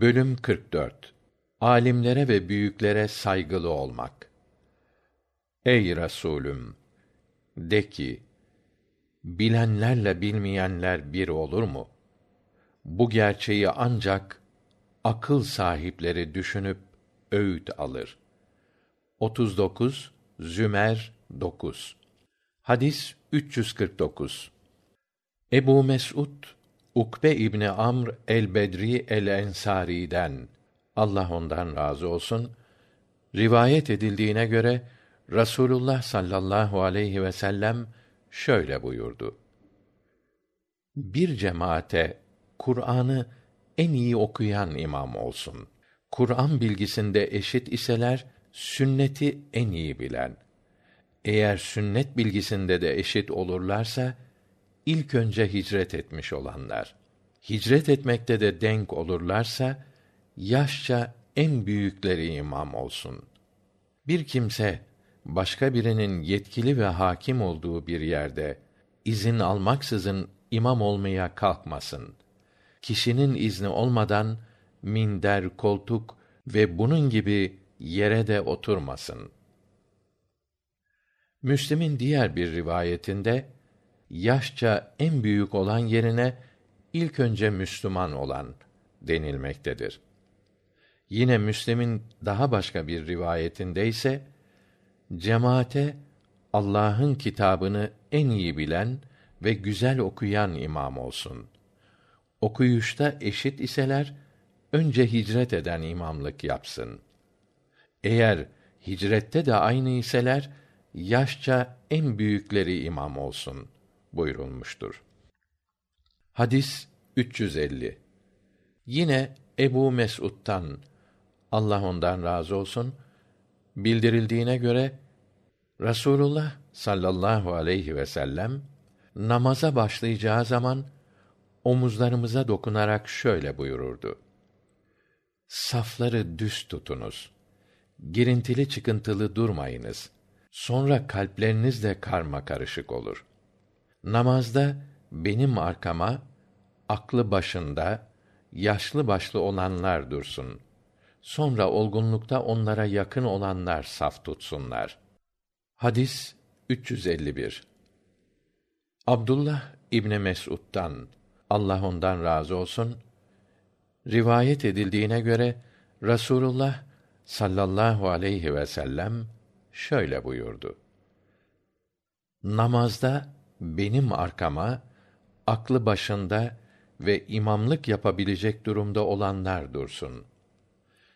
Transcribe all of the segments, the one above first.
Bölüm 44 Alimlere ve büyüklere saygılı olmak. Ey Resulüm! De ki, bilenlerle bilmeyenler bir olur mu? Bu gerçeği ancak akıl sahipleri düşünüp öğüt alır. 39 Zümer 9 Hadis 349 Ebu Mes'ud Ukbe İbni Amr el-Bedri el-Ensari'den Allah ondan razı olsun rivayet edildiğine göre Rasulullah sallallahu aleyhi ve sellem şöyle buyurdu. Bir cemaate Kur'an'ı en iyi okuyan imam olsun. Kur'an bilgisinde eşit iseler sünneti en iyi bilen. Eğer sünnet bilgisinde de eşit olurlarsa ilk önce hicret etmiş olanlar. Hicret etmekte de denk olurlarsa yaşça en büyükleri imam olsun. Bir kimse başka birinin yetkili ve hakim olduğu bir yerde izin almaksızın imam olmaya kalkmasın. Kişinin izni olmadan minder, koltuk ve bunun gibi yere de oturmasın. Müslim'in diğer bir rivayetinde yaşça en büyük olan yerine ilk önce Müslüman olan denilmektedir. Yine Müslim'in daha başka bir rivayetinde ise cemaate Allah'ın kitabını en iyi bilen ve güzel okuyan imam olsun. Okuyuşta eşit iseler önce hicret eden imamlık yapsın. Eğer hicrette de aynı iseler yaşça en büyükleri imam olsun buyurulmuştur. Hadis 350. Yine Ebu Mes'ud'dan Allah ondan razı olsun bildirildiğine göre Rasulullah sallallahu aleyhi ve sellem namaza başlayacağı zaman omuzlarımıza dokunarak şöyle buyururdu. Safları düz tutunuz. Girintili çıkıntılı durmayınız. Sonra kalpleriniz de karma karışık olur. Namazda benim arkama aklı başında yaşlı başlı olanlar dursun. Sonra olgunlukta onlara yakın olanlar saf tutsunlar. Hadis 351. Abdullah İbni Mes'ud'dan Allah ondan razı olsun rivayet edildiğine göre Rasulullah sallallahu aleyhi ve sellem şöyle buyurdu. Namazda benim arkama aklı başında ve imamlık yapabilecek durumda olanlar dursun.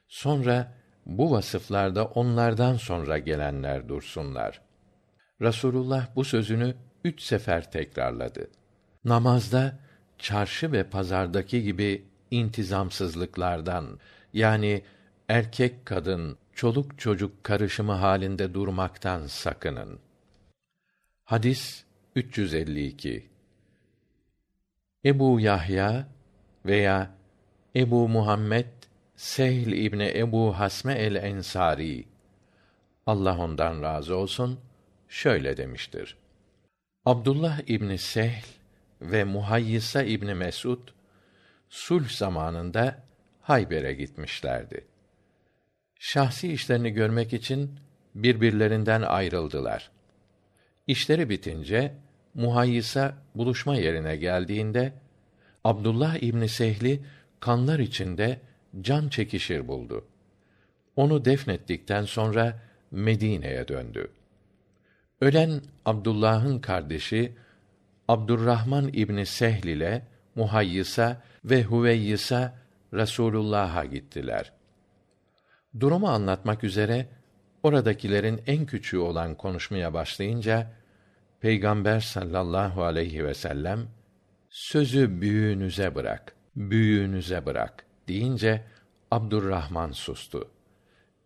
Sonra bu vasıflarda onlardan sonra gelenler dursunlar. Rasulullah bu sözünü üç sefer tekrarladı. Namazda çarşı ve pazardaki gibi intizamsızlıklardan yani erkek kadın, çoluk çocuk karışımı halinde durmaktan sakının. Hadis 352 Ebu Yahya veya Ebu Muhammed Sehl İbni Ebu Hasme el-Ensari Allah ondan razı olsun şöyle demiştir. Abdullah İbni Sehl ve Muhayyisa İbni Mesud sulh zamanında Hayber'e gitmişlerdi. Şahsi işlerini görmek için birbirlerinden ayrıldılar. İşleri bitince Muhayyisa buluşma yerine geldiğinde Abdullah İbni Sehli kanlar içinde can çekişir buldu. Onu defnettikten sonra Medine'ye döndü. Ölen Abdullah'ın kardeşi Abdurrahman İbni Sehl ile Muhayyisa ve Huveyyisa Resulullah'a gittiler. Durumu anlatmak üzere oradakilerin en küçüğü olan konuşmaya başlayınca Peygamber sallallahu aleyhi ve sellem sözü büyüğünüze bırak, büyüğünüze bırak deyince Abdurrahman sustu.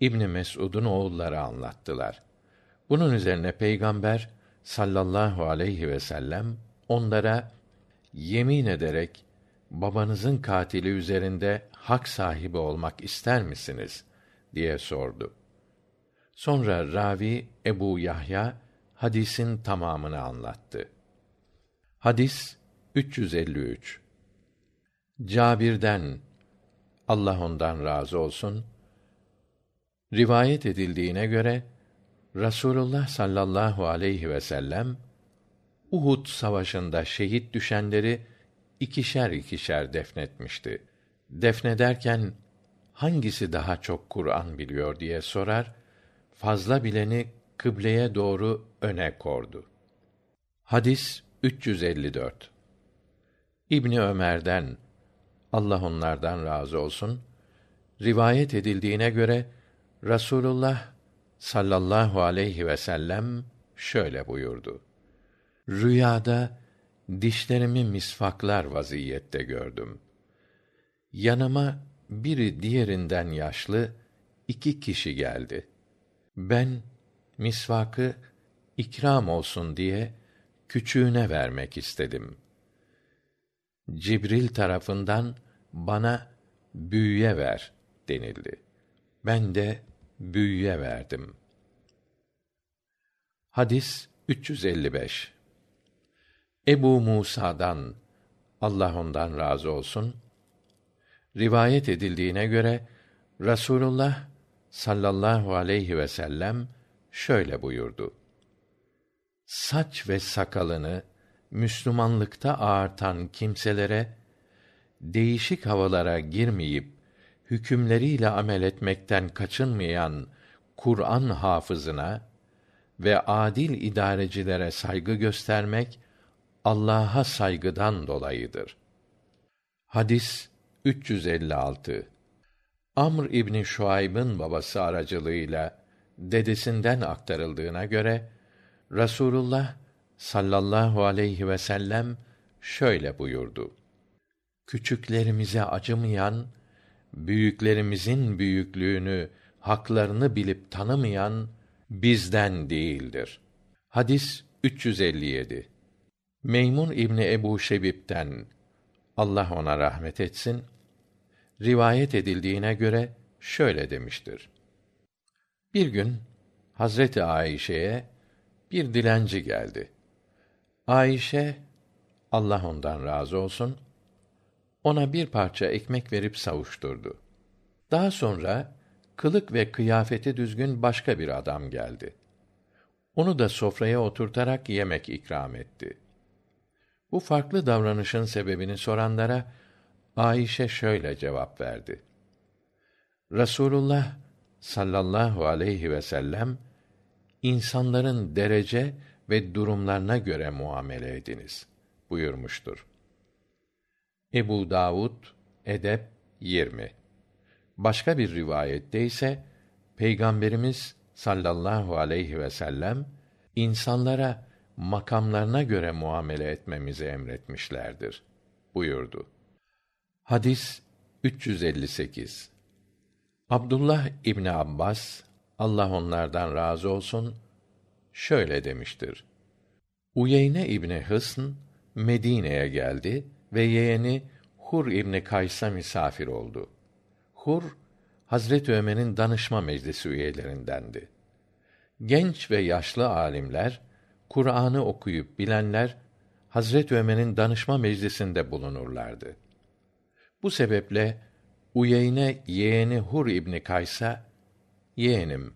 İbni Mes'ud'un oğulları anlattılar. Bunun üzerine Peygamber sallallahu aleyhi ve sellem onlara yemin ederek babanızın katili üzerinde hak sahibi olmak ister misiniz diye sordu. Sonra ravi Ebu Yahya hadisin tamamını anlattı. Hadis 353. Cabir'den Allah ondan razı olsun rivayet edildiğine göre Rasulullah sallallahu aleyhi ve sellem Uhud savaşında şehit düşenleri ikişer ikişer defnetmişti. Defnederken hangisi daha çok Kur'an biliyor diye sorar, fazla bileni kıbleye doğru öne kordu. Hadis 354. İbni Ömer'den Allah onlardan razı olsun rivayet edildiğine göre Rasulullah sallallahu aleyhi ve sellem şöyle buyurdu. Rüyada dişlerimi misfaklar vaziyette gördüm. Yanıma biri diğerinden yaşlı iki kişi geldi. Ben misvakı ikram olsun diye küçüğüne vermek istedim. Cibril tarafından bana büyüye ver denildi. Ben de büyüye verdim. Hadis 355 Ebu Musa'dan Allah ondan razı olsun rivayet edildiğine göre Rasulullah sallallahu aleyhi ve sellem şöyle buyurdu. Saç ve sakalını Müslümanlıkta ağartan kimselere değişik havalara girmeyip hükümleriyle amel etmekten kaçınmayan Kur'an hafızına ve adil idarecilere saygı göstermek Allah'a saygıdan dolayıdır. Hadis 356 Amr İbni Şuayb'ın babası aracılığıyla dedesinden aktarıldığına göre Rasulullah sallallahu aleyhi ve sellem şöyle buyurdu. Küçüklerimize acımayan, büyüklerimizin büyüklüğünü, haklarını bilip tanımayan bizden değildir. Hadis 357. Meymun İbni Ebu Şebib'den Allah ona rahmet etsin rivayet edildiğine göre şöyle demiştir. Bir gün Hazreti Ayşe'ye bir dilenci geldi. Ayşe Allah ondan razı olsun ona bir parça ekmek verip savuşturdu. Daha sonra kılık ve kıyafeti düzgün başka bir adam geldi. Onu da sofraya oturtarak yemek ikram etti. Bu farklı davranışın sebebini soranlara Ayşe şöyle cevap verdi. Rasulullah sallallahu aleyhi ve sellem insanların derece ve durumlarına göre muamele ediniz buyurmuştur. Ebu Davud Edep 20 Başka bir rivayette ise Peygamberimiz sallallahu aleyhi ve sellem insanlara makamlarına göre muamele etmemizi emretmişlerdir buyurdu. Hadis 358 Abdullah İbni Abbas Allah onlardan razı olsun şöyle demiştir. Uyeyne İbni Hısn Medine'ye geldi ve yeğeni Hur İbni Kays'a misafir oldu. Hur Hazret Ömer'in danışma meclisi üyelerindendi. Genç ve yaşlı alimler, Kur'an'ı okuyup bilenler Hazret Ömer'in danışma meclisinde bulunurlardı. Bu sebeple Uyeyne yeğeni Hur İbni Kays'a, yeğenim,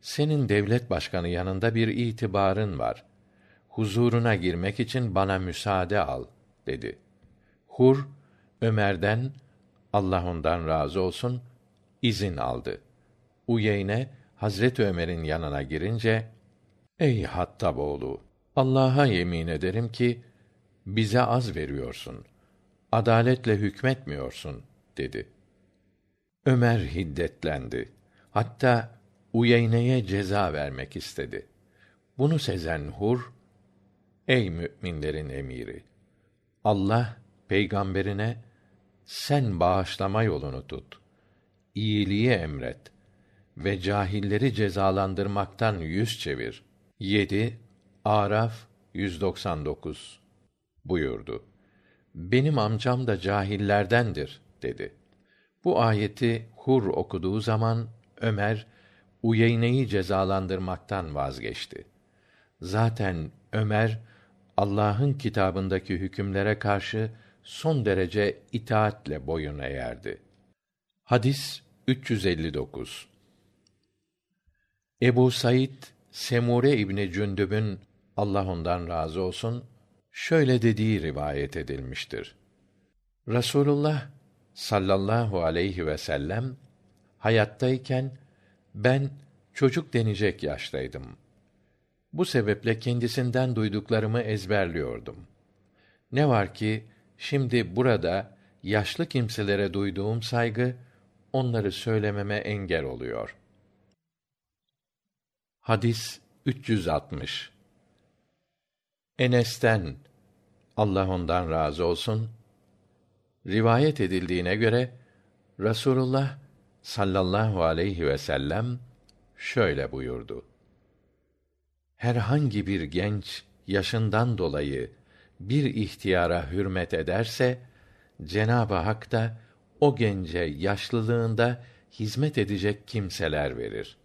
senin devlet başkanı yanında bir itibarın var. Huzuruna girmek için bana müsaade al, dedi. Hur, Ömer'den, Allah ondan razı olsun, izin aldı. Uyeyne, Hazret Ömer'in yanına girince, Ey Hattaboğlu, Allah'a yemin ederim ki, bize az veriyorsun. Adaletle hükmetmiyorsun, dedi. Ömer hiddetlendi. Hatta Uyeyne'ye ceza vermek istedi. Bunu sezen Hur, Ey müminlerin emiri! Allah peygamberine sen bağışlama yolunu tut. iyiliği emret ve cahilleri cezalandırmaktan yüz çevir. 7 Araf 199 buyurdu. Benim amcam da cahillerdendir dedi. Bu ayeti Hur okuduğu zaman Ömer Uyeyne'yi cezalandırmaktan vazgeçti. Zaten Ömer Allah'ın kitabındaki hükümlere karşı son derece itaatle boyun eğerdi. Hadis 359 Ebu Said Semure İbni Cündüb'ün Allah ondan razı olsun şöyle dediği rivayet edilmiştir. Rasulullah sallallahu aleyhi ve sellem hayattayken ben çocuk denecek yaştaydım. Bu sebeple kendisinden duyduklarımı ezberliyordum. Ne var ki şimdi burada yaşlı kimselere duyduğum saygı onları söylememe engel oluyor. Hadis 360 Enes'ten Allah ondan razı olsun rivayet edildiğine göre Rasulullah sallallahu aleyhi ve sellem şöyle buyurdu. Herhangi bir genç yaşından dolayı bir ihtiyara hürmet ederse Cenab-ı Hak da o gence yaşlılığında hizmet edecek kimseler verir.